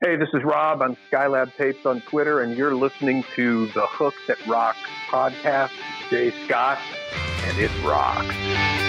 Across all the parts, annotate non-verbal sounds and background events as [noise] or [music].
Hey, this is Rob on Skylab Tapes on Twitter, and you're listening to the Hook That Rocks podcast. Jay Scott, and it rocks.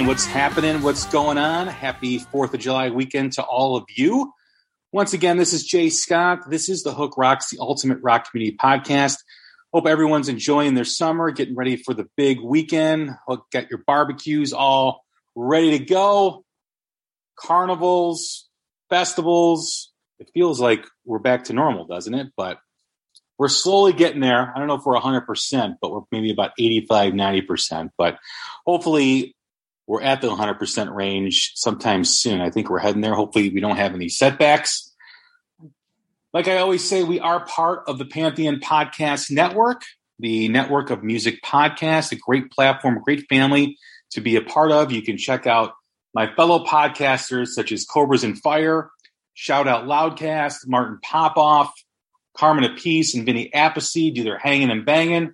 Everyone. What's happening? What's going on? Happy 4th of July weekend to all of you. Once again, this is Jay Scott. This is the Hook Rocks, the Ultimate Rock Community Podcast. Hope everyone's enjoying their summer, getting ready for the big weekend. Hook, got your barbecues all ready to go. Carnivals, festivals. It feels like we're back to normal, doesn't it? But we're slowly getting there. I don't know if we're 100%, but we're maybe about 85, 90%. But hopefully we're at the 100% range sometime soon. I think we're heading there. Hopefully, we don't have any setbacks. Like I always say, we are part of the Pantheon Podcast Network, the network of music podcasts, a great platform, great family to be a part of. You can check out my fellow podcasters such as Cobras and Fire, Shout Out Loudcast, Martin Popoff, Carmine Appice, and Vinny Appice do their hanging and banging.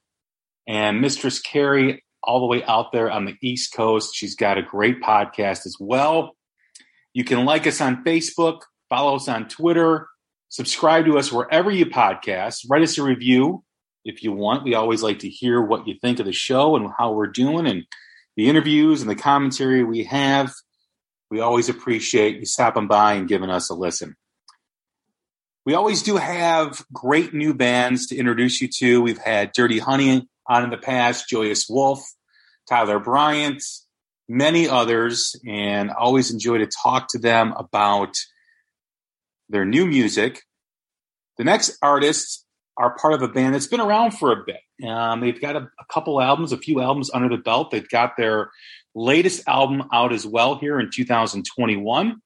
And Mistress Carrie all the way out there on the East Coast. She's got a great podcast as well. You can like us on Facebook, follow us on Twitter, subscribe to us wherever you podcast, write us a review if you want. We always like to hear what you think of the show and how we're doing and the interviews and the commentary we have. We always appreciate you stopping by and giving us a listen. We always do have great new bands to introduce you to. We've had Dirty Honey on in the past, Joyous Wolf, Tyler Bryant, many others, and always enjoy to talk to them about their new music. The next artists are part of a band that's been around for a bit. Um, they've got a, a, couple albums, a few albums under the belt. They've got their latest album out as well here in 2021.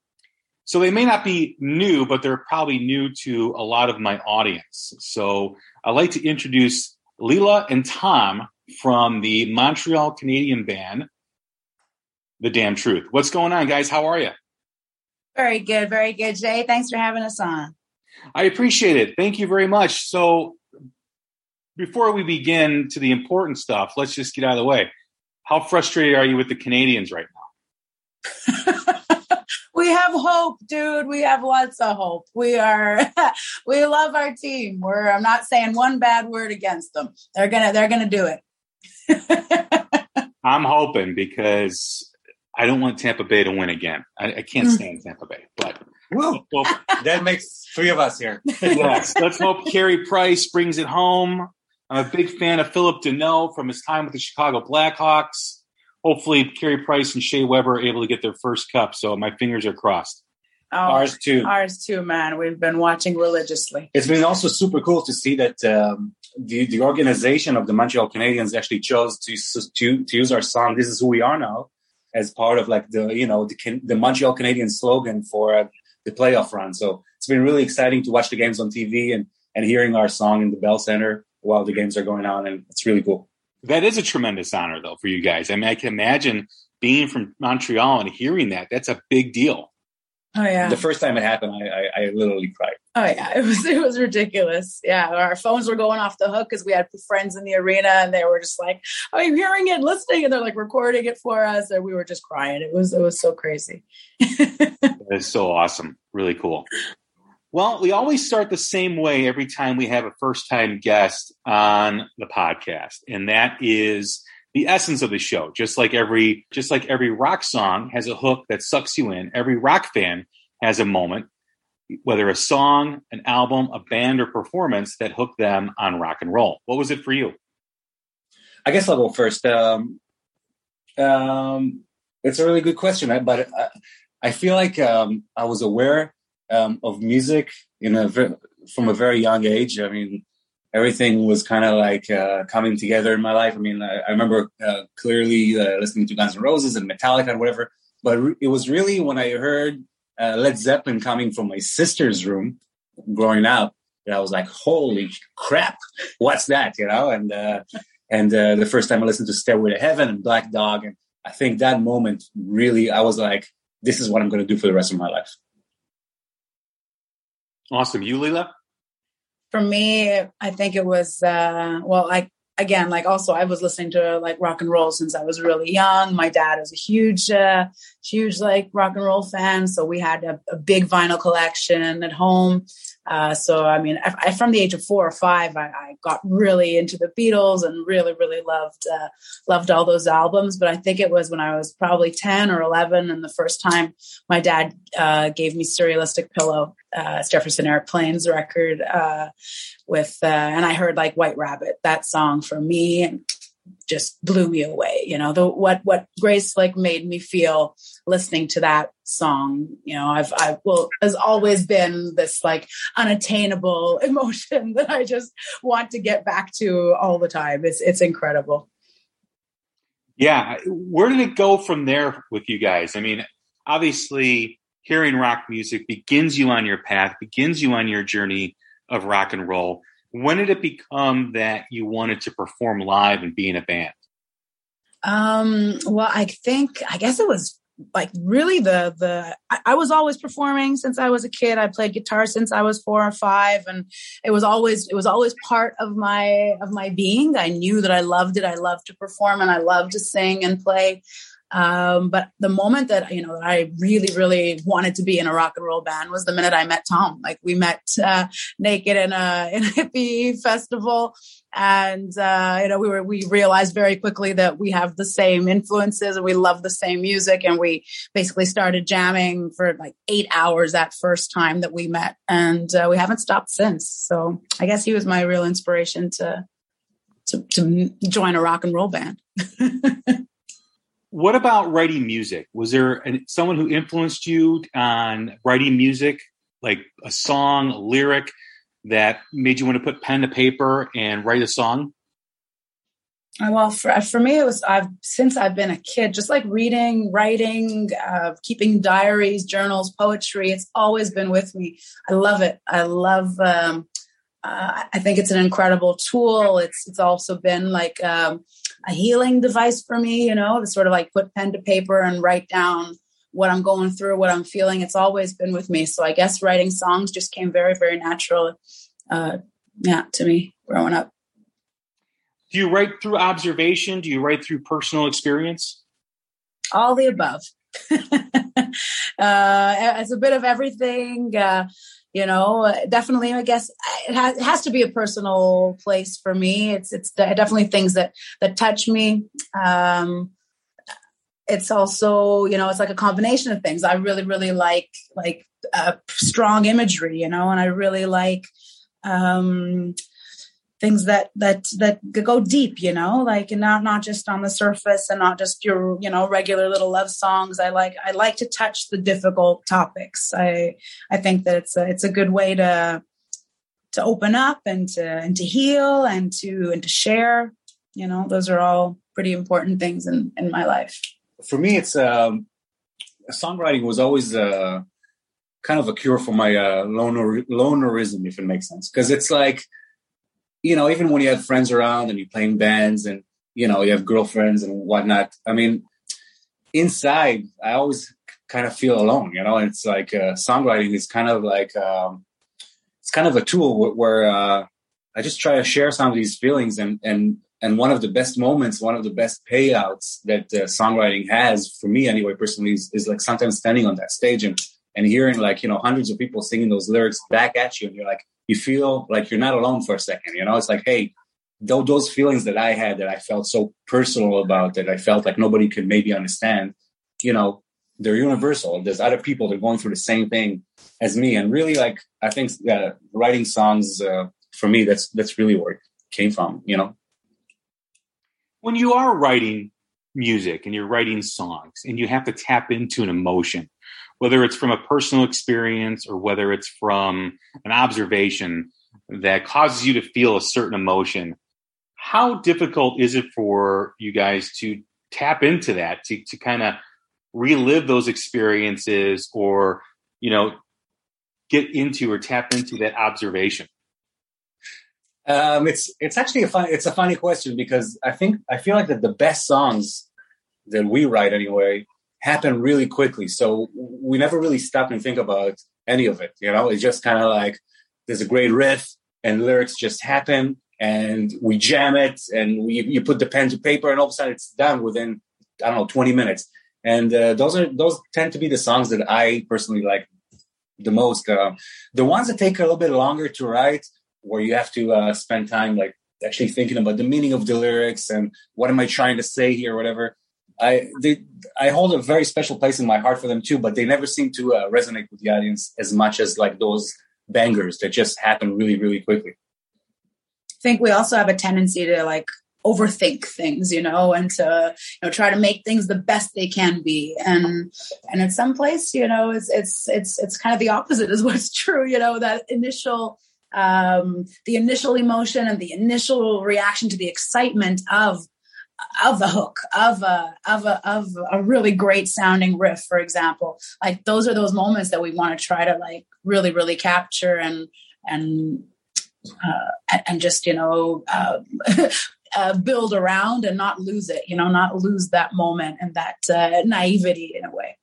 So they may not be new, but they're probably new to a lot of my audience. So I'd like to introduce Lee-la and Tom from the Montreal Canadian band, The Damn Truth. What's going on, guys? How are you? Very good, very good, Jay. Thanks for having us on. I appreciate it. Thank you very much. So, before we begin to the important stuff, let's just get out of the way. How frustrated are you with the Canadians right now? [laughs] we have hope, dude. We have lots of hope. We are [laughs] we love our team. We're I'm not saying one bad word against them. They're gonna they're gonna do it. I'm hoping because I don't want Tampa Bay to win again. I, I can't hmm. stand Tampa Bay, but well, [laughs] that makes three of us here. [laughs] yes, let's hope Carey Price brings it home. I'm a big fan of Phillip Danault from his time with the Chicago Blackhawks. Hopefully, Carey Price and Shea Weber are able to get their first cup. So my fingers are crossed. Oh, Ours too. Ours too, man. We've been watching religiously. It's been also super cool to see that um, the the organization of the Montreal Canadiens actually chose to to to use our song. This is who we are now, as part of like the you know the the Montreal Canadiens slogan for uh, the playoff run. So it's been really exciting to watch the games on TV and and hearing our song in the Bell Center while the games are going on, and it's really cool. That is a tremendous honor, though, for you guys. I mean, I can imagine being from Montreal and hearing that. That's a big deal. Oh yeah. The first time it happened, I, I, I literally cried. Oh yeah, it was it was ridiculous. Yeah, our phones were going off the hook because we had friends in the arena, and they were just like, "I'm hearing it, listening," and they're like recording it for us, and we were just crying. It was it was so crazy. [laughs] It's so awesome. Really cool. Well, we always start the same way every time we have a first time guest on the podcast, and that is the essence of the show. Just like every just like every rock song has a hook that sucks you in, every rock fan has a moment, whether a song, an album, a band, or performance that hooked them on rock and roll. What was it for you? I guess I'll go first. Um, um, it's a really good question, but I, I feel like um, I was aware um, of music in a from a very young age. I mean, everything was kind of like uh, coming together in my life. I mean, I, I remember uh, clearly uh, listening to Guns N' Roses and Metallica and whatever. But re- it was really when I heard uh, Led Zeppelin coming from my sister's room growing up that I was like, "Holy crap, what's that?" You know, and uh, and uh, the first time I listened to Stairway to Heaven and Black Dog, and I think that moment really, I was like, "This is what I'm going to do for the rest of my life." Awesome, you, Lee-la. For me, I think it was uh, well, like again, like also I was listening to like rock and roll since I was really young. My dad is a huge, uh, huge like rock and roll fan, so we had a, a big vinyl collection at home. Uh, so I mean, I, I, from the age of four or five, I, I, got really into the Beatles and really, really loved uh, loved all those albums. But I think it was when I was probably ten or eleven, and the first time my dad uh, gave me "Surrealistic Pillow," uh, Jefferson Airplanes record uh, with, uh, and I heard like "White Rabbit," that song for me, and just blew me away. You know, the what what Grace like made me feel listening to that song. You know, I've I well has always been this like unattainable [laughs] emotion that I just want to get back to all the time. It's it's incredible. Yeah, where did it go from there with you guys? I mean, obviously hearing rock music begins you on your path, begins you on your journey of rock and roll when did it become that you wanted to perform live and be in a band? Um, well, I think I guess it was like really the the I, I, was always performing since I was a kid. I played guitar since I was four or five, and it was always it was always part of my of my being. I knew that I loved it. I loved to perform and I loved to sing and play. Um, but the moment that you know I really, really wanted to be in a rock and roll band was the minute I met Tom. Like we met uh, naked in a [laughs] in a hippie festival, and uh, you know we were we realized very quickly that we have the same influences and we love the same music, and we basically started jamming for like eight hours that first time that we met, and uh, we haven't stopped since. So I guess he was my real inspiration to to, to join a rock and roll band. [laughs] what about writing music? Was there an, someone who influenced you on writing music, like a song, a lyric that made you want to put pen to paper and write a song? Uh, well, for, for me, it was I've since I've been a kid, just like reading, writing, uh, keeping diaries, journals, poetry. It's always been with me. I love it. I love. Um, uh, I think it's an incredible tool. It's it's also been like um, a healing device for me, you know, to sort of like put pen to paper and write down what I'm going through, what I'm feeling. It's always been with me. So I guess writing songs just came very, very natural, uh, yeah, to me growing up. Do you write through observation? Do you write through personal experience? All the above. [laughs] uh, it's a bit of everything. Uh, you know definitely i guess it has, it has, to be a personal place for me. It's it's definitely things that that touch me. Um it's also you know it's like a combination of things. I really really like like uh, strong imagery you know and i really like um things that that that go deep you know? Like and not not just on the surface and not just your you know regular little love songs. I like i like to touch the difficult topics. I i think that it's a it's a good way to to open up and to and to heal and to and to share you know? Those are all pretty important things in in my life. For me it's um songwriting was always uh kind of a cure for my uh loner lonerism if it makes sense. Because it's like you know, even when you have friends around and you're playing bands and, you know, you have girlfriends and whatnot. I mean, inside, I always kind of feel alone, you know, it's like uh, songwriting is kind of like, um, it's kind of a tool where, where uh, I just try to share some of these feelings and, and, and one of the best moments, one of the best payouts that uh, songwriting has for me anyway, personally is, is like sometimes standing on that stage and, and hearing like, you know, hundreds of people singing those lyrics back at you. And you're like, you feel like you're not alone for a second. You know, it's like, hey, those feelings that I had that I felt so personal about that I felt like nobody could maybe understand, you know, they're universal. There's other people that are going through the same thing as me. And really, like, I think uh, writing songs uh, for me, that's that's really where it came from. You know, when you are writing music and you're writing songs and you have to tap into an emotion whether it's from a personal experience or whether it's from an observation that causes you to feel a certain emotion, how difficult is it for you guys to tap into that, to, to kind of relive those experiences or, you know, get into or tap into that observation? Um, it's it's actually a fun it's a funny question because I think I feel like that the best songs that we write anyway happen really quickly. So we never really stop and think about any of it. You know, it's just kind of like there's a great riff and lyrics just happen and we jam it and we, you put the pen to paper and all of a sudden it's done within, I don't know, 20 minutes. And uh, those are, those tend to be the songs that I personally like the most. Uh, the ones that take a little bit longer to write, where you have to uh, spend time like actually thinking about the meaning of the lyrics and what am I trying to say here, whatever I they, I hold a very special place in my heart for them too, but they never seem to uh, resonate with the audience as much as like those bangers that just happen really, really quickly. I think we also have a tendency to like overthink things, you know, and to you know try to make things the best they can be, and and in some place, you know, it's it's it's it's kind of the opposite is [laughs] what's true, you know, that initial um the initial emotion and the initial reaction to the excitement of of the hook of a of a of a really great sounding riff for example. Like those are those moments that we want to try to like really really capture and and uh, and just you know uh, [laughs] uh, build around and not lose it you know not lose that moment and that uh, naivety in a way.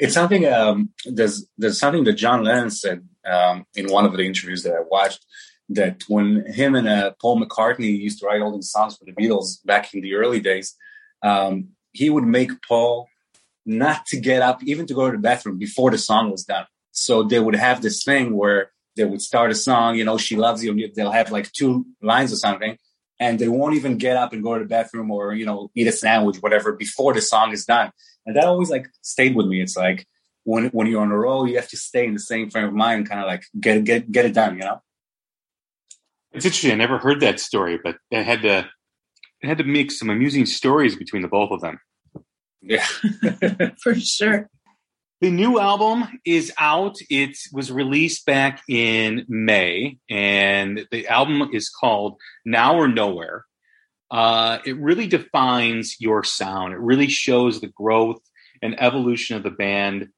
It's something um, there's there's something that john lennon said um, in one of the interviews that i watched that when him and uh, Paul McCartney used to write all these songs for the Beatles back in the early days, um, he would make Paul not to get up, even to go to the bathroom before the song was done. So they would have this thing where they would start a song, you know, she loves you. They'll have like two lines or something, and they won't even get up and go to the bathroom or you know eat a sandwich, whatever, before the song is done. And that always like stayed with me. It's like when when you're on a roll, you have to stay in the same frame of mind, kind of like get get get it done, you know. It's interesting. I never heard that story, but it had to it had to make some amusing stories between the both of them. Yeah, [laughs] for sure. The new album is out. It was released back in May, and the album is called Now or Nowhere. Uh, it really defines your sound. It really shows the growth and evolution of the band.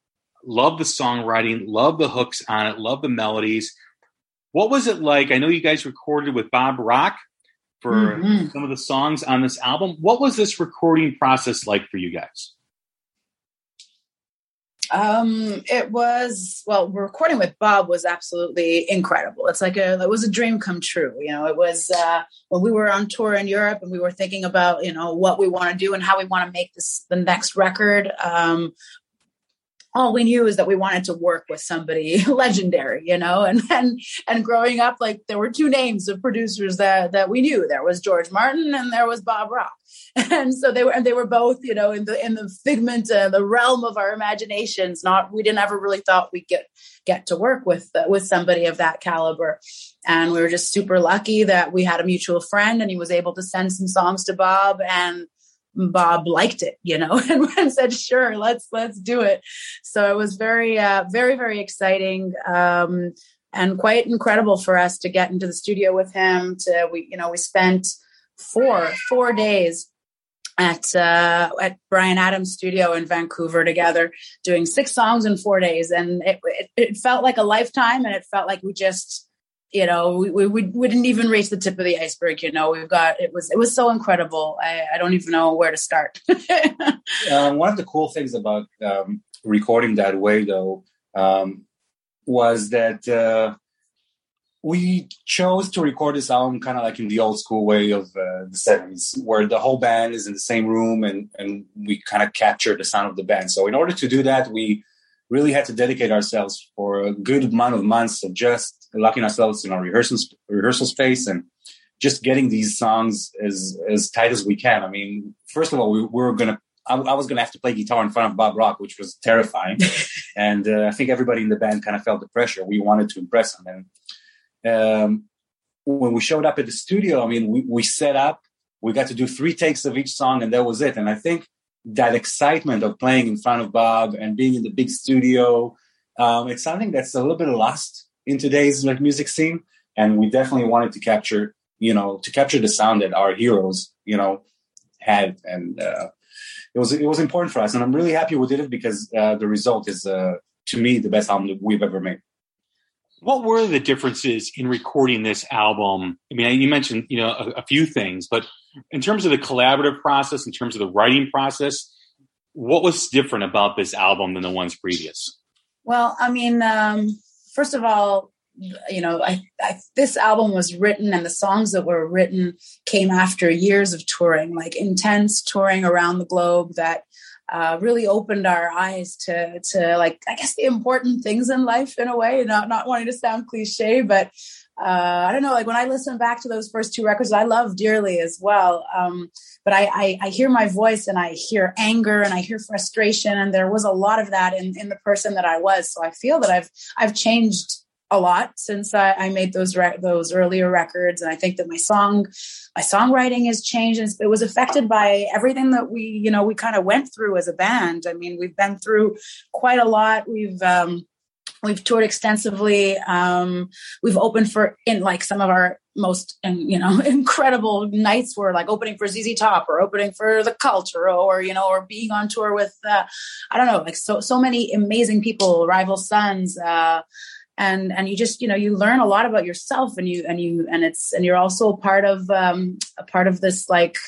Love the songwriting, love the hooks on it, love the melodies. What was it like? I know you guys recorded with Bob Rock for mm-hmm. some of the songs on this album. What was this recording process like for you guys? Um, it was well, recording with Bob was absolutely incredible. It's like a it was a dream come true. You know, it was uh, when we were on tour in Europe and we were thinking about you know what we want to do and how we want to make this the next record. Um, all we knew is that we wanted to work with somebody [laughs] legendary, you know, and and and growing up, like there were two names of producers that that we knew. There was George Martin and there was Bob Rock, [laughs] and so they were and they were both, you know, in the in the figment, uh, the realm of our imaginations. Not we didn't ever really thought we'd get get to work with uh, with somebody of that caliber, and we were just super lucky that we had a mutual friend and he was able to send some songs to Bob and Bob liked it, you know, [laughs] and, said, "Sure, let's let's do it." So it was very, uh, very, very exciting um, and quite incredible for us to get into the studio with him. To we, you know, we spent four four days at uh, at Bryan Adams' studio in Vancouver together, doing six songs in four days, and it, it, it felt like a lifetime, and it felt like we just you know we, we, we didn't even reach the tip of the iceberg you know. We've got it was it was so incredible. I, I don't even know where to start. [laughs] One of the cool things about um, recording that way though um, was that uh, we chose to record this album kind of like in the old school way of uh, the 70s where the whole band is in the same room and, and we kind of capture the sound of the band. So in order to do that we really had to dedicate ourselves for a good amount of months of just locking ourselves in our rehearsal rehearsal space and just getting these songs as as tight as we can. I mean, first of all, we, we were gonna. I, I, was gonna have to play guitar in front of Bob Rock, which was terrifying, [laughs] and uh, I think everybody in the band kind of felt the pressure. We wanted to impress him, and um, when we showed up at the studio, I mean, we, we set up. We got to do three takes of each song, and that was it. And I think that excitement of playing in front of Bob and being in the big studio, um, it's something that's a little bit lost in today's like music scene. And we definitely wanted to capture, you know, to capture the sound that our heroes, you know, had. And uh, it was it was important for us. And I'm really happy we did it because uh, the result is, uh, to me, the best album that we've ever made. What were the differences in recording this album? I mean, you mentioned, you know, a, a few things, but in terms of the collaborative process, in terms of the writing process, what was different about this album than the ones previous? Well, I mean, um, first of all, you know, I, I, this album was written and the songs that were written came after years of touring, like intense touring around the globe that uh, really opened our eyes to to like I guess the important things in life in a way. Not not wanting to sound cliche, but uh, I don't know. Like when I listen back to those first two records, I love dearly as well. Um, but I, I, I hear my voice and I hear anger and I hear frustration, and there was a lot of that in in the person that I was. So I feel that I've I've changed a lot since I, I made those re- those earlier records, and I think that my song my songwriting has changed. And it was affected by everything that we you know we kind of went through as a band. I mean, we've been through quite a lot. We've um, we've toured extensively. Um, we've opened for in like some of our most you know [laughs] incredible nights were like opening for ZZ Top or opening for the Cult or, or you know or being on tour with uh, I don't know like so so many amazing people, Rival Sons. Uh, and and you just you know you learn a lot about yourself and you and you and it's and you're also part of um a part of this like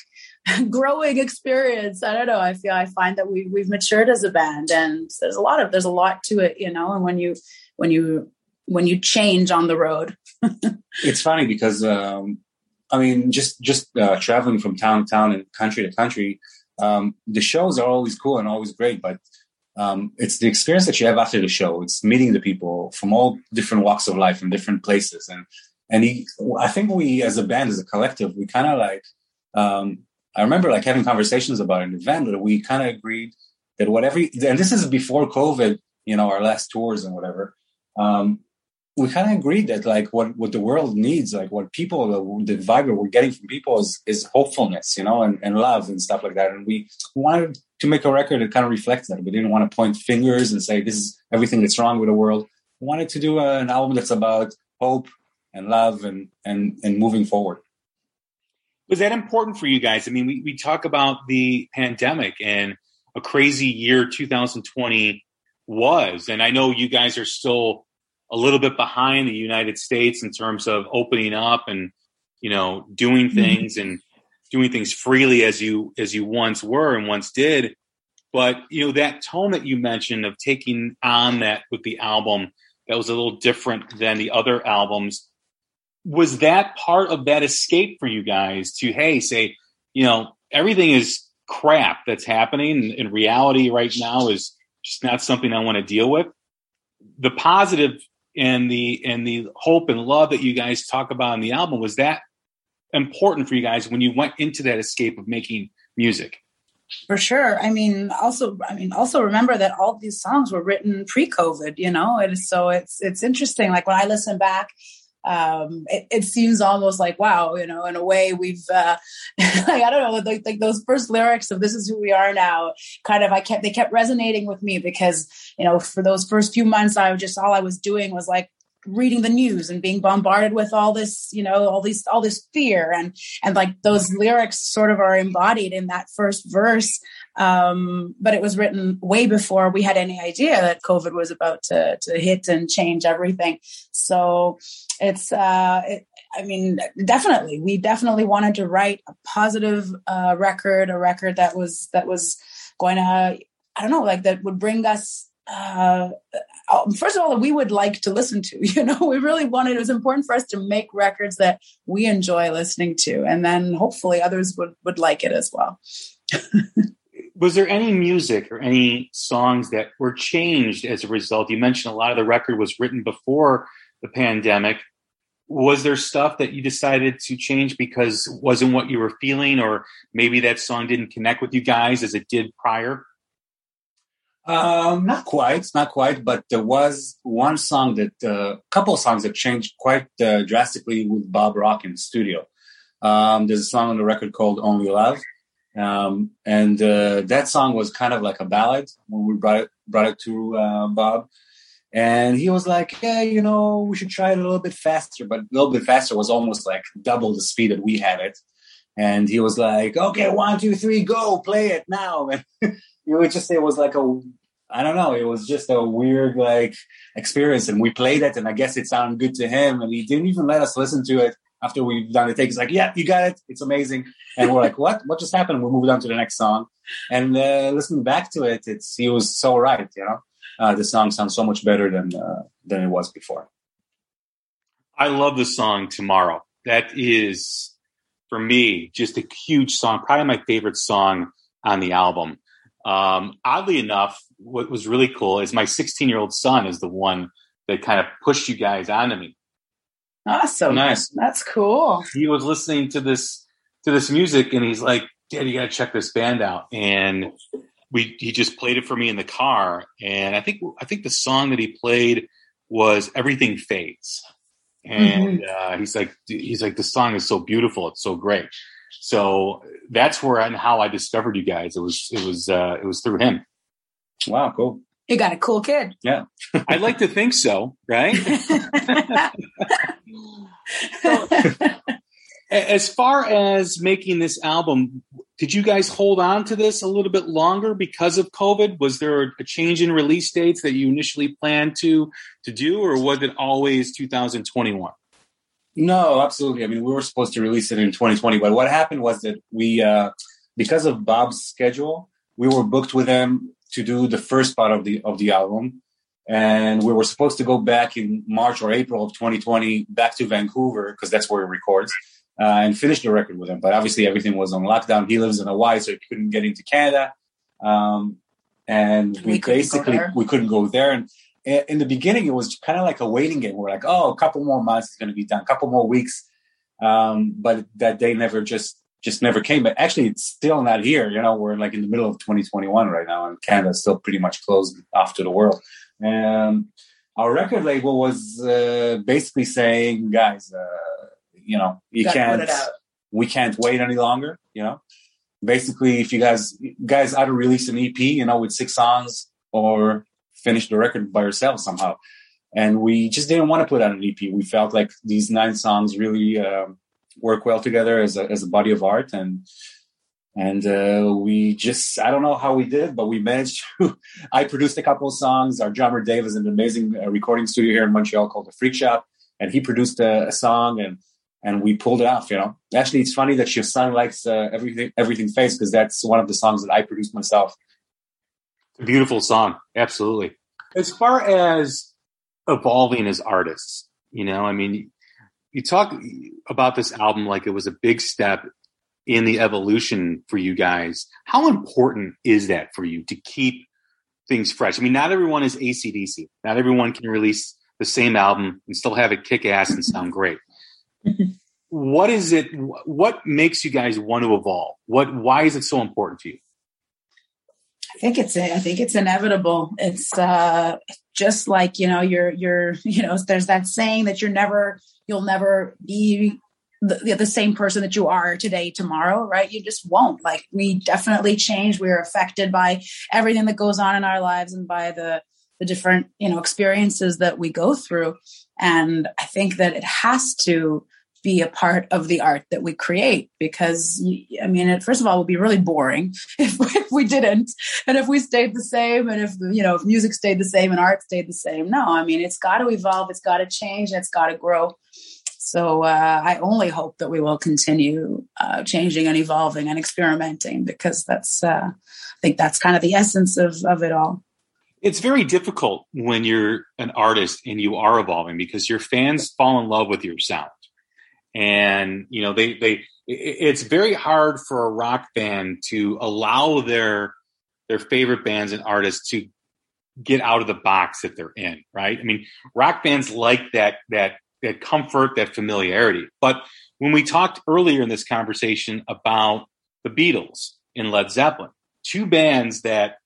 [laughs] growing experience i don't know i feel i find that we we've matured as a band and there's a lot of there's a lot to it you know and when you when you when you change on the road [laughs] it's funny because um i mean just just uh, traveling from town to town and country to country um the shows are always cool and always great but um, it's the experience that you have after the show. It's meeting the people from all different walks of life in different places, and and he, I think we as a band, as a collective, we kind of like. Um, I remember like having conversations about an event that we kind of agreed that whatever, and this is before COVID, you know, our last tours and whatever. Um, we kind of agreed that like what what the world needs, like what people the, the vibe we're getting from people is is hopefulness, you know, and, and love and stuff like that. And we wanted to make a record that kind of reflects that. We didn't want to point fingers and say this is everything that's wrong with the world. We wanted to do an album that's about hope and love and and and moving forward. Was that important for you guys? I mean, we, we talk about the pandemic and a crazy year 2020 was, and I know you guys are still a little bit behind the United States in terms of opening up and you know doing mm-hmm. things mm-hmm. and doing things freely as you as you once were and once did. But you know that tone that you mentioned of taking on that with the album that was a little different than the other albums. Was that part of that escape for you guys to hey say you know everything is crap that's happening in reality right now is just not something I want to deal with. The positive and the and the hope and love that you guys talk about in the album was that important for you guys when you went into that escape of making music. For sure. I mean, also, I mean, also remember that all these songs were written pre-COVID. You know, is so it's it's interesting. Like when I listen back, um, it, it, seems almost like wow, you know, in a way we've uh, [laughs] like I don't know, like, like those first lyrics of "This is who we are now." Kind of, I kept they kept resonating with me because you know, for those first few months, I was just all I was doing was like reading the news and being bombarded with all this you know all these all this fear. And and like those lyrics sort of are embodied in that first verse. Um but it was written way before we had any idea that covid was about to to hit and change everything. So it's uh it, i mean definitely we definitely wanted to write a positive uh record a record that was that was going to i don't know like that would bring us uh, first of all, that we would like to listen to. [laughs] You know, we really wanted, it was important for us to make records that we enjoy listening to. And then hopefully others would, would like it as well. [laughs] was there any music or any songs that were changed as a result? You mentioned a lot of the record was written before the pandemic. Was there stuff that you decided to change because wasn't what you were feeling, or maybe that song didn't connect with you guys as it did prior? Um, not quite, not quite, but there was one song that, a uh, couple songs that changed quite uh, drastically with Bob Rock in the studio. Um, there's a song on the record called Only Love. Um, and uh, that song was kind of like a ballad when we brought it, brought it to uh, Bob. And he was like, yeah, you know, we should try it a little bit faster. But a little bit faster was almost like double the speed that we had it. And he was like, okay, one, two, three, go, play it now. [laughs] you would just say it was like a I don't know. It was just a weird like experience, and we played it, and I guess it sounded good to him, and he didn't even let us listen to it after we've done the take. He's like, "Yeah, you got it. It's amazing," and we're like, "What? What just happened?" we moved on to the next song, and uh, listening back to it, it's he was so right. You know, uh, the song sounds so much better than uh, than it was before. I love the song "Tomorrow." That is, for me, just a huge song. Probably my favorite song on the album. Um, oddly enough, what was really cool is my 16 year old son is the one that kind of pushed you guys onto me. Awesome. Nice. That's cool. He was listening to this, to this music and he's like, Dad, you got to check this band out. And we, he just played it for me in the car. And I think, I think the song that he played was Everything Fades. And mm-hmm. uh, he's like, he's like, the song is so beautiful. It's so great. So that's where and how I discovered you guys. It was it was uh, it was through him. Wow, cool. You got a cool kid. Yeah, I'd like to think so. Right. [laughs] so, as far as making this album, did you guys hold on to this a little bit longer because of COVID? Was there a change in release dates that you initially planned to to do, or was it always 2021? No, absolutely. I mean, we were supposed to release it in 2020, but what happened was that we, uh, because of Bob's schedule, we were booked with him to do the first part of the of the album, and we were supposed to go back in March or April of 2020 back to Vancouver because that's where he records uh, and finish the record with him. But obviously, everything was on lockdown. He lives in Hawaii, so he couldn't get into Canada, um, and we, we basically we couldn't go there. And in the beginning, it was kind of like a waiting game. We're like, oh, a couple more months is going to be done, a couple more weeks. Um, but that day never just just never came. But actually, it's still not here. You know, we're like in the middle of 2021 right now, and Canada's still pretty much closed off to the world. And our record label was uh, basically saying, guys, uh, you know, you can't, we can't wait any longer. You know, basically, if you guys guys either release an EP, you know, with six songs or finish the record by ourselves somehow. And we just didn't want to put out an EP. We felt like these nine songs really uh, work well together as a, as a body of art. And and uh, we just I don't know how we did, but we managed [laughs] to. I produced a couple of songs. Our drummer Dave is an amazing uh, recording studio here in Montreal called the Freak Shop, and he produced a, a, song and and we pulled it off. You know, actually, it's funny that your son likes uh, everything everything Fades because that's one of the songs that I produced myself beautiful song. Absolutely. As far as evolving as artists, you know, I mean, you talk about this album like it was a big step in the evolution for you guys. How important is that for you to keep things fresh. I mean, not everyone is AC/DC. Not everyone can release the same album and still have it kick ass and sound great. What is it? What makes you guys want to evolve? What? Why is it so important to you? I think it's I think it's inevitable. It's uh, just like you know you're you're you know there's that saying that you're never you'll never be the, the same person that you are today tomorrow right you just won't like we definitely change we're affected by everything that goes on in our lives and by the the different you know experiences that we go through and i think that it has to be a part of the art that we create because i mean it, first of all would be really boring [laughs] if, if, we didn't. And if we stayed the same and if you know if music stayed the same and art stayed the same. No i mean it's got to evolve it's got to change and it's got to grow. So uh, I only hope that we will continue uh, changing and evolving and experimenting because that's uh, I think that's kind of the essence of of it all. It's very difficult when you're an artist and you are evolving because your fans fall in love with your sound, and you know they they. It's very hard for a rock band to allow their their favorite bands and artists to get out of the box that they're in, right? I mean, rock bands like that that that comfort, that familiarity. But when we talked earlier in this conversation about the Beatles and Led Zeppelin, two bands that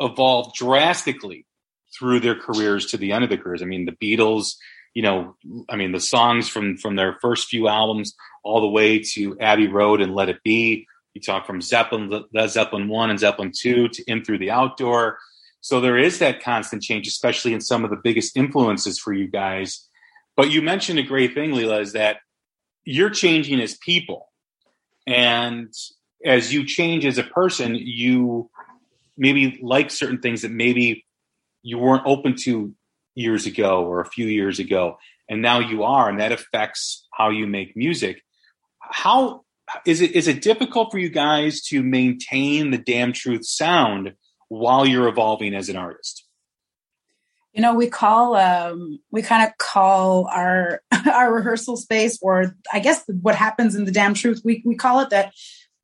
evolved drastically through their careers to the end of their careers. I mean, the Beatles, you know, I mean, the songs from from their first few albums all the way to Abbey Road and Let It Be. You talk from Zeppelin, Led Zeppelin one and Zeppelin two to In Through the Out Door. So there is that constant change, especially in some of the biggest influences for you guys but you mentioned a great thing, Lee-la, is that you're changing as people. And as you change as a person, you maybe like certain things that maybe you weren't open to years ago or a few years ago. And now you are, and that affects how you make music. How is it is it difficult for you guys to maintain the damn truth sound while you're evolving as an artist? you know we call um we kind of call our [laughs] our rehearsal space or i guess what happens in the damn truth we we call it that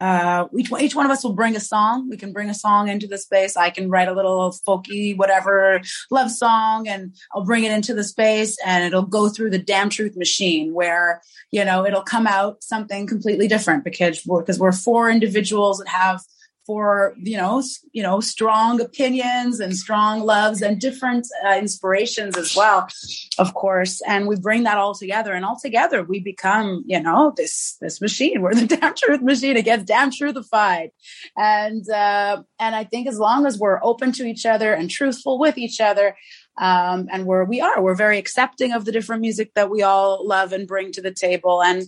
uh each, each one of us will bring a song. We can bring a song into the space. I can write a little folky whatever love song and i'll bring it into the space and it'll go through the damn truth machine where you know it'll come out something completely different because we're because we're four individuals that have for you know you know strong opinions and strong loves and different uh, inspirations as well of course. And we bring that all together and all together we become you know this this machine. We're the [laughs] damn truth machine. Gets damn truthified. And uh, and i think as long as we're open to each other and truthful with each other um, and we're we are we're very accepting of the different music that we all love and bring to the table. And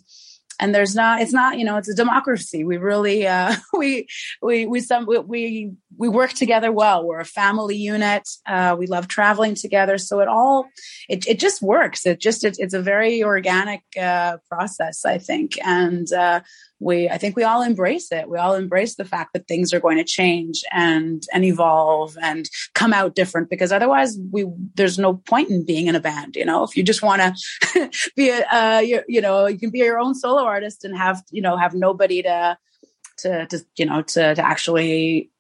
and there's not it's not you know it's a democracy. We really uh [laughs] we we we some we we work together well. We're a family unit. Uh we love traveling together. So it all it, it just works. It just it, it's a very organic uh process i think. And uh we i think we all embrace it. We all embrace the fact that things are going to change and and evolve and come out different because otherwise we there's no point in being in a band you know? If you just want to [laughs] be a you, you know you can be your own solo artist and have you know have nobody to to, to you know to, to actually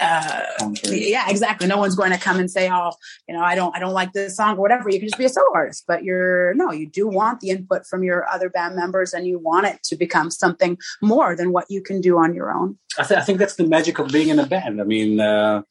uh, yeah, exactly. No one's going to come and say, "Oh, you know, I don't, I don't like this song or whatever." You can just be a solo artist, but you're no, you do want the input from your other band members, and you want it to become something more than what you can do on your own. I, th- I think that's the magic of being in a band. I mean, uh,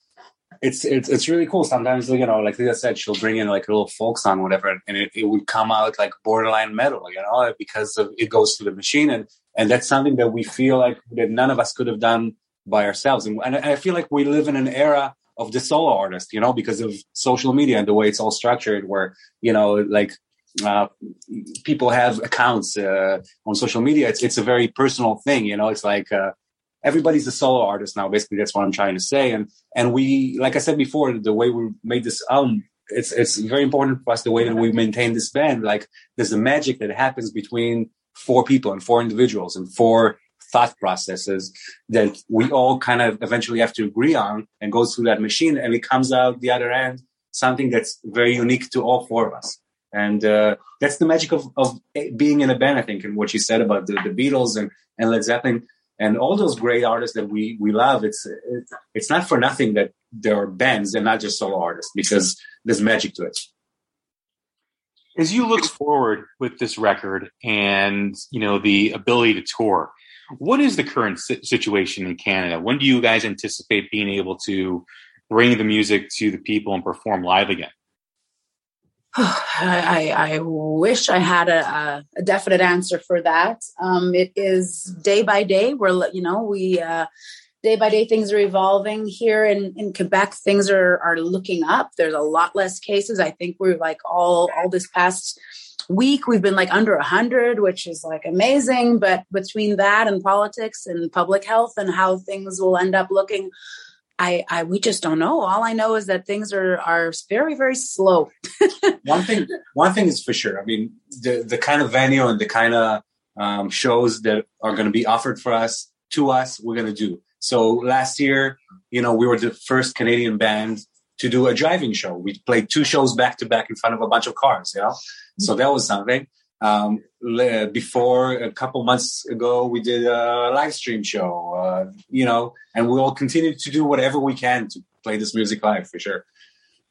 it's it's it's really cool. Sometimes, you know, like Lisa said, she'll bring in like a little folk song, whatever, and it, it would come out like borderline metal, you know, because of, it goes through the machine, and and that's something that we feel like that none of us could have done by ourselves. And, and I feel like we live in an era of the solo artist, you know, because of social media and the way it's all structured, where, you know, like uh, people have accounts uh, on social media. It's, it's a very personal thing, you know, it's like, uh, everybody's a solo artist now. Basically, that's what I'm trying to say. And, and we, like I said before, the way we made this album, it's, it's very important for us, the way that we maintain this band. Like there's a magic that happens between four people and four individuals and four thought processes that we all kind of eventually have to agree on and goes through that machine and it comes out the other end something that's very unique to all four of us and uh, that's the magic of, of being in a band i think and what you said about the, the beatles and, and led zeppelin and all those great artists that we we love. It's it's, not for nothing that there are bands and not just solo artists because there's magic to it. As you look forward with this record and you know the ability to tour, what is the current situation in Canada? When do you guys anticipate being able to bring the music to the people and perform live again? [sighs] I, I, wish I had a, a, definite answer for that. Um, it is day by day. We're, you know, we, uh, day by day things are evolving here in, in Quebec. Things are, are looking up. There's a lot less cases. I think we're like all, all this past week, we've been like under a hundred, which is like amazing. But between that and politics and public health and how things will end up looking, I, I we just don't know. All I know is that things are are very very slow. [laughs] one thing one thing is for sure. I mean, the the kind of venue and the kind of um, shows that are going to be offered for us to us, we're going to do. So last year, you know, we were the first Canadian band to do a driving show. We played two shows back to back in front of a bunch of cars. You know, so that was something. Um, before a couple months ago, we did a live stream show, uh, you know, and we'll continue to do whatever we can to play this music live for sure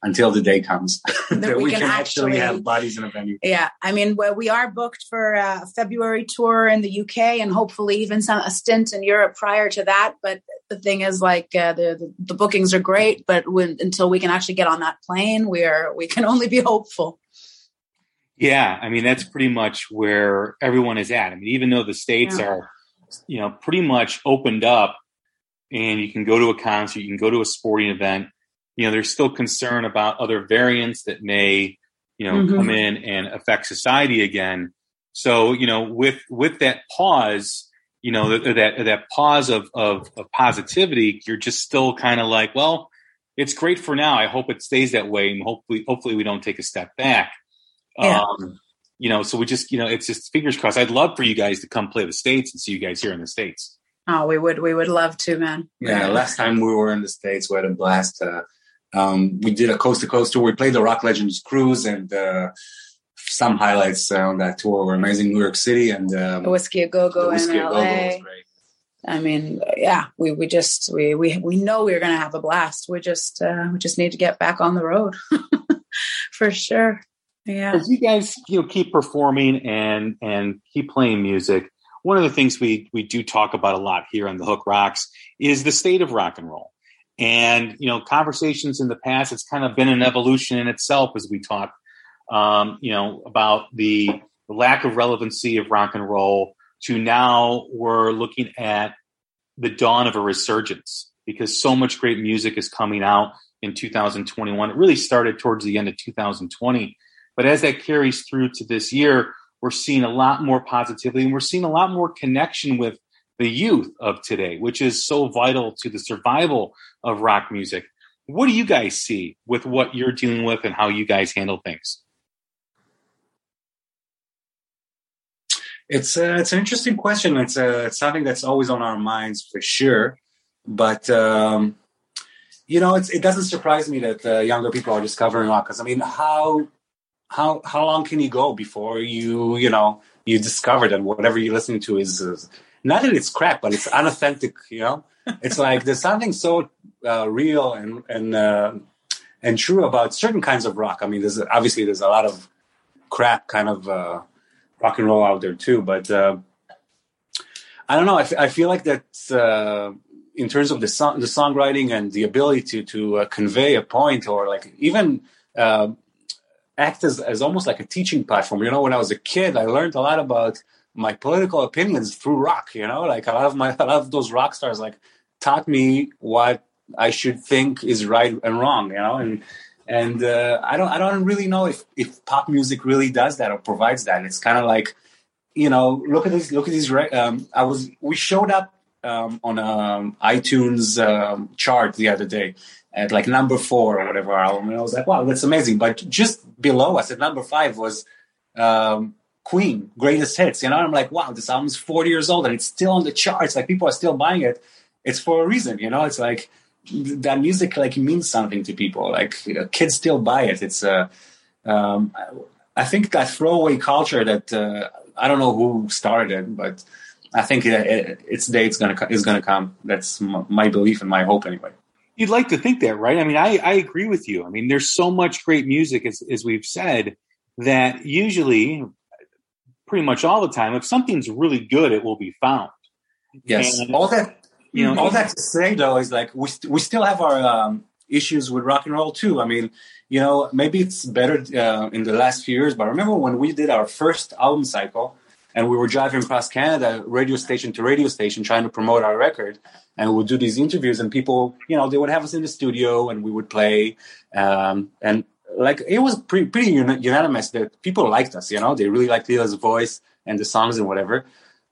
until the day comes [laughs] that, that we, we, can, can actually, actually, have bodies in a venue. Yeah, I mean, well, we are booked for a February tour in the UK and hopefully even some a stint in Europe prior to that. But the thing is, like, uh, the, the, the bookings are great, but when, until we can actually get on that plane, we are we can [laughs] only be hopeful. Yeah, I mean that's pretty much where everyone is at. I mean, even though the states yeah. are, you know, pretty much opened up, and you can go to a concert, you can go to a sporting event. You know, there's still concern about other variants that may, you know, mm-hmm. come in and affect society again. So, you know, with with that pause, you know, that that, that pause of, of of positivity, you're just still kind of like, well, it's great for now. I hope it stays that way, and hopefully, hopefully, we don't take a step back. Yeah. Um, you know, so we just, you know, it's just fingers crossed. I'd love for you guys to come play the States and see you guys here in the States. Oh, we would, we would love to, man. Yeah. Last time we were in the States, we had a blast. Uh, um, we did a coast to coast tour. We played the Rock Legends cruise and, uh, some highlights uh, on that tour were amazing. New York City and um, Whisky a Go Go in LA. I mean, yeah, we, we just we we we know we are going to have a blast. We just uh, we just need to get back on the road [laughs] for sure. Yeah. As you guys, you know, keep performing and and keep playing music, one of the things we we do talk about a lot here on the Hook Rocks is the state of rock and roll. And you know, conversations in the past, it's kind of been an evolution in itself as we talk, um, you know, about the, lack of relevancy of rock and roll to now we're looking at the dawn of a resurgence because so much great music is coming out in 2021. It really started towards the end of 2020 but as that carries through to this year, we're seeing a lot more positivity and we're seeing a lot more connection with the youth of today, which is so vital to the survival of rock music. What do you guys see with what you're dealing with and how you guys handle things? It's uh, it's an interesting question. It's uh, it's something that's always on our minds for sure. But um, you know, it doesn't surprise me that uh, younger people are discovering rock. Because I mean, how how how long can you go before you you know you discover that whatever you're listening to is, is not that it's crap, but it's unauthentic. You know, it's like there's something so uh, real and and uh, and true about certain kinds of rock. I mean, there's obviously there's a lot of crap kind of uh, rock and roll out there too, but uh, I don't know. I, f- I feel like that uh, in terms of the song, the songwriting and the ability to to uh, convey a point or like even uh, act as, as almost like a teaching platform. You know, when I was a kid, I learned a lot about my political opinions through rock. You know, like a lot of my a lot of those rock stars like taught me what I should think is right and wrong. You know, and and uh, I don't I don't really know if if pop music really does that or provides that. It's kind of like you know, look at this. Look at these. Um, I was we showed up um, on a um, iTunes um, chart the other day, at like number four or whatever album. And I was like, wow, that's amazing. But just below us at number five was um, Queen, Greatest Hits. You know, I'm like, wow, this album's 40 years old and it's still on the charts. Like people are still buying it. It's for a reason, you know. It's like that music like means something to people. Like you know, kids still buy it. It's uh, um, I think that throwaway culture that uh, I don't know who started it, but I think it, its day it's gonna is gonna come. That's my belief and my hope anyway. You'd like to think that, right? I mean, I, I agree with you. I mean, there's so much great music, as, as we've said, that usually, pretty much all the time, if something's really good, it will be found. Yes. And, all that, you know, all that to say though is like we st- we still have our um, issues with rock and roll too. I mean, you know, maybe it's better uh, in the last few years, but I remember when we did our first album cycle and we were driving across Canada, radio station to radio station, trying to promote our record. And we would do these interviews, and people, you know, they would have us in the studio, and we would play. Um, and like it was pretty, unanimous that people liked us. You know, they really liked Lee-la's voice and the songs and whatever.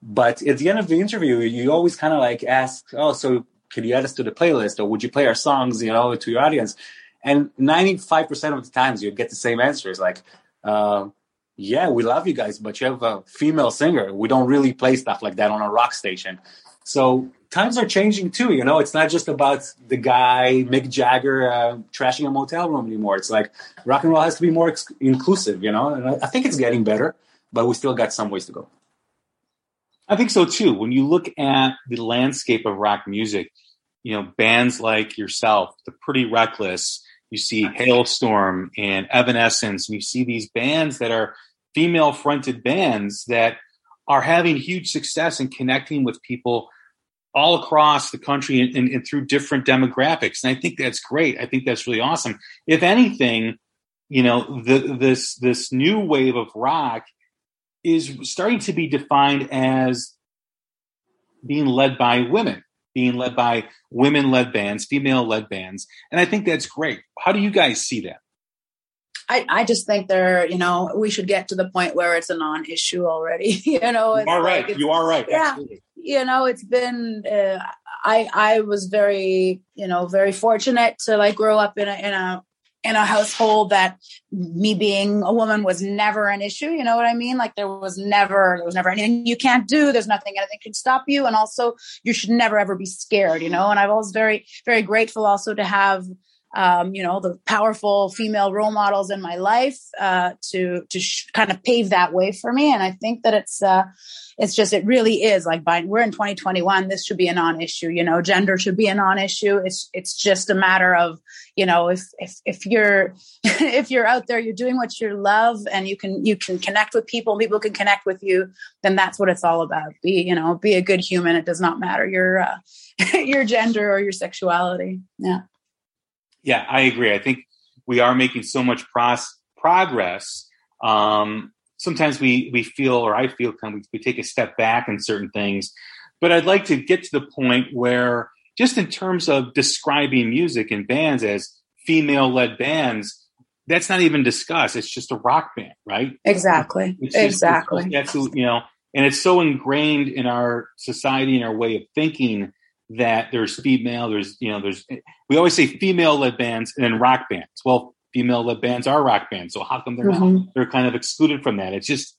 But at the end of the interview, you always kind of like ask, "Oh, so could you add us to the playlist, or would you play our songs, you know, to your audience?" And ninety five percent of the times, you get the same answers, like. Uh, yeah, we love you guys, but you have a female singer. We don't really play stuff like that on a rock station. So times are changing too. You know, it's not just about the guy Mick Jagger uh, trashing a motel room anymore. It's like rock and roll has to be more ex- inclusive. You know, and I, I think it's getting better, but we still got some ways to go. I think so too. When you look at the landscape of rock music, you know, bands like yourself, the Pretty Reckless, you see Halestorm and Evanescence, and you see these bands that are female fronted bands that are having huge success in connecting with people all across the country and, and, and, through different demographics. And I think that's great. I think that's really awesome. If anything, you know, the, this this new wave of rock is starting to be defined as being led by women being led by women led bands, female led bands. And I think that's great. How do you guys see that? I, I just think there, you know, we should get to the point where it's a non-issue already. [laughs] you know, you are like right. You are right. Yeah, Absolutely. You know, it's been. Uh, I I was very, you know, very fortunate to like grow up in a in a in a household that me being a woman was never an issue. You know what I mean? Like there was never, there was never anything you can't do. There's nothing anything can stop you. And also you should never ever be scared, you know? And I was very, very grateful also to have, um, you know, the powerful female role models in my life, uh, to, to sh- kind of pave that way for me. And I think that it's, uh, it's just it really is like by we're in 2021 this should be a non-issue you know gender should be a non-issue. It's it's just a matter of you know if if if you're [laughs] if you're out there you're doing what you love and you can you can connect with people people can connect with you then that's what it's all about. Be you know be a good human. It does not matter your uh, [laughs] your gender or your sexuality. Yeah yeah i agree i think we are making so much pros- progress um sometimes we we feel or I feel kind of we, we take a step back in certain things. But I'd like to get to the point where just in terms of describing music and bands as female led bands, that's not even discussed. It's just a rock band, right? Exactly. Just, exactly. That's you know, and it's so ingrained in our society and our way of thinking that there's female, there's you know, there's we always say female led bands and then rock bands. Well, female led bands are rock bands. So how come they're mm-hmm. not? They're kind of excluded from that. It's just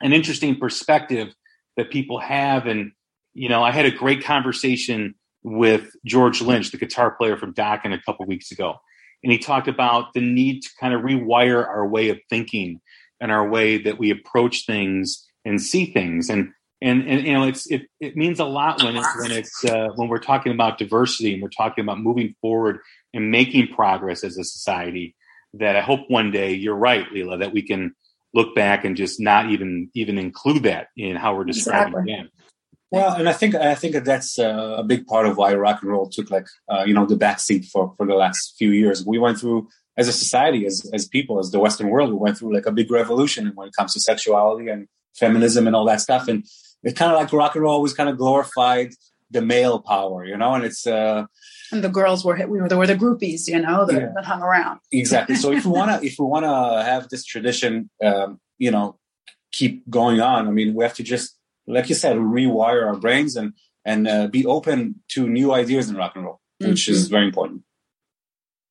an interesting perspective that people have. And, you know, I had a great conversation with George Lynch, the guitar player from Dokken, a couple weeks ago. And he talked about the need to kind of rewire our way of thinking and our way that we approach things and see things. And and and you know it's it, it means a lot when it, when it's uh, when we're talking about diversity and we're talking about moving forward and making progress as a society that I hope one day you're right, Lee-la that we can look back and just not even even include that in how we're describing exactly. again. Well, and I think I think that's uh, a big part of why rock and roll took like uh, you know the backseat for for the last few years. We went through as a society, as as people, as the Western world, we went through like a big revolution when it comes to sexuality and feminism and all that stuff. And it's kind of like rock and roll was kind of glorified the male power, you know, and it's uh and the girls were we were, were the groupies, you know, that, yeah. that hung around. Exactly. So if we want to, if we want to have this tradition, um, you know, keep going on, I mean, we have to just, like you said, rewire our brains and and uh, be open to new ideas in rock and roll, which mm-hmm. is very important.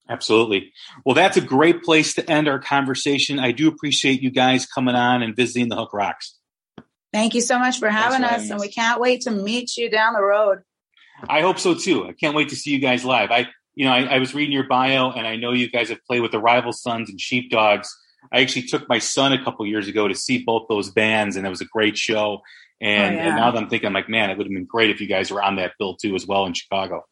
Absolutely. Well, that's a great place to end our conversation. I do appreciate you guys coming on and visiting the Hook Rocks. Thank you so much for having us, and we can't wait to meet you down the road. I hope so too. I can't wait to see you guys live. I, you know, I, I was reading your bio, and I know you guys have played with the Rival Sons and Sheepdogs. I actually took my son a couple years ago to see both those bands, and it was a great show. Oh, and, Oh, yeah. and now that I'm thinking, I'm like, man, it would have been great if you guys were on that bill too, as well in Chicago.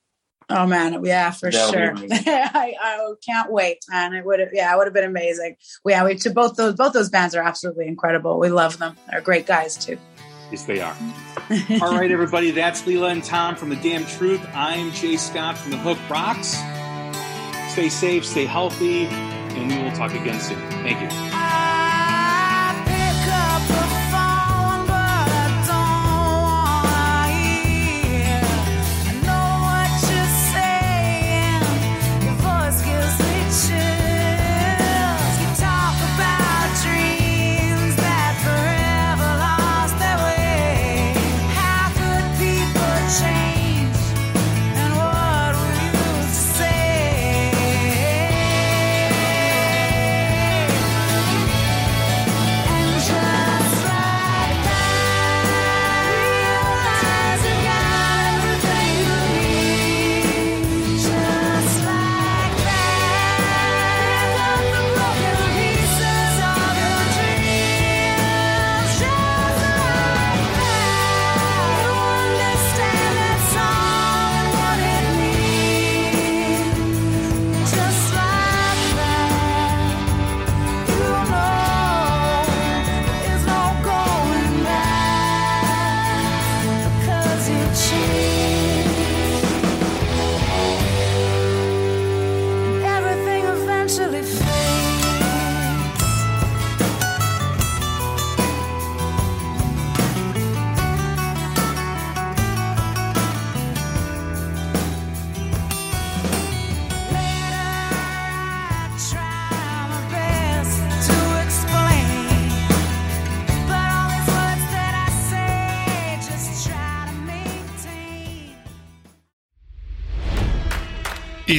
Oh man, yeah, for That would be sure. [laughs] I, I can't wait, man. It would have, yeah, it would have been amazing. Yeah, we to both those both those bands are absolutely incredible. We love them. They're great guys too. Yes, they are. [laughs] All right, everybody, that's Lee-la and Tom from The Damn Truth. I'm Jay Scott from The Hook Rocks. Stay safe, stay healthy, and we will talk again soon. Thank you.